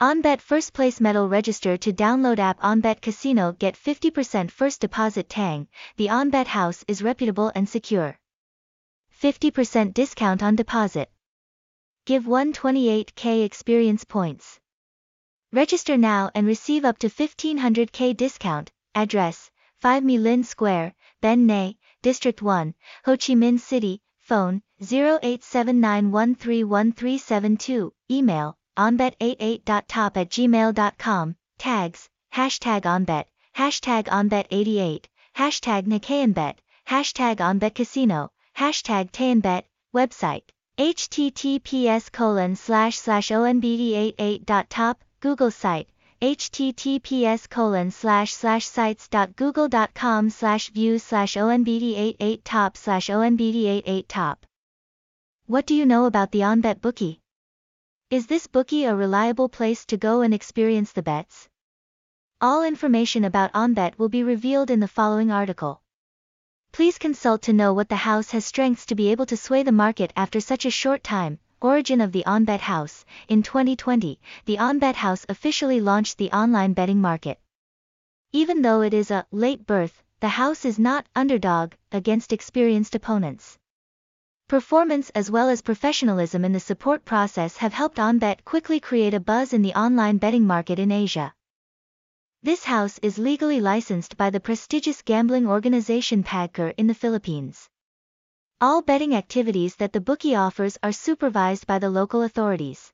OnBet first place medal register to download app OnBet Casino get 50% first deposit tang. The OnBet house is reputable and secure. 50% discount on deposit. Give 128k experience points. Register now and receive up to 1500k discount. Address 5 Me Linh Square, Ben Nghe, District 1, Ho Chi Minh City. Phone 0879131372. Email onbet88.top at gmail.com, tags, hashtag onbet, hashtag onbet88, hashtag nhacaionbet, hashtag onbetcasino, hashtag taionbet, website, https colon slash slash onbet88.top, Google site, https colon slash slash sites.google.com slash views slash onbet88 top slash onbet88 top. What do you know about the OnBet bookie? Is this bookie a reliable place to go and experience the bets? All information about OnBet will be revealed in the following article. Please consult to know what the house has strengths to be able to sway the market after such a short time. Origin of the OnBet House In 2020, the OnBet House officially launched the online betting market. Even though it is a late birth, the house is not underdog against experienced opponents. Performance as well as professionalism in the support process have helped OnBet quickly create a buzz in the online betting market in Asia. This house is legally licensed by the prestigious gambling organization PAGCOR in the Philippines. All betting activities that the bookie offers are supervised by the local authorities.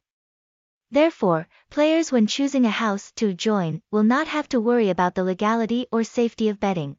Therefore, players when choosing a house to join will not have to worry about the legality or safety of betting.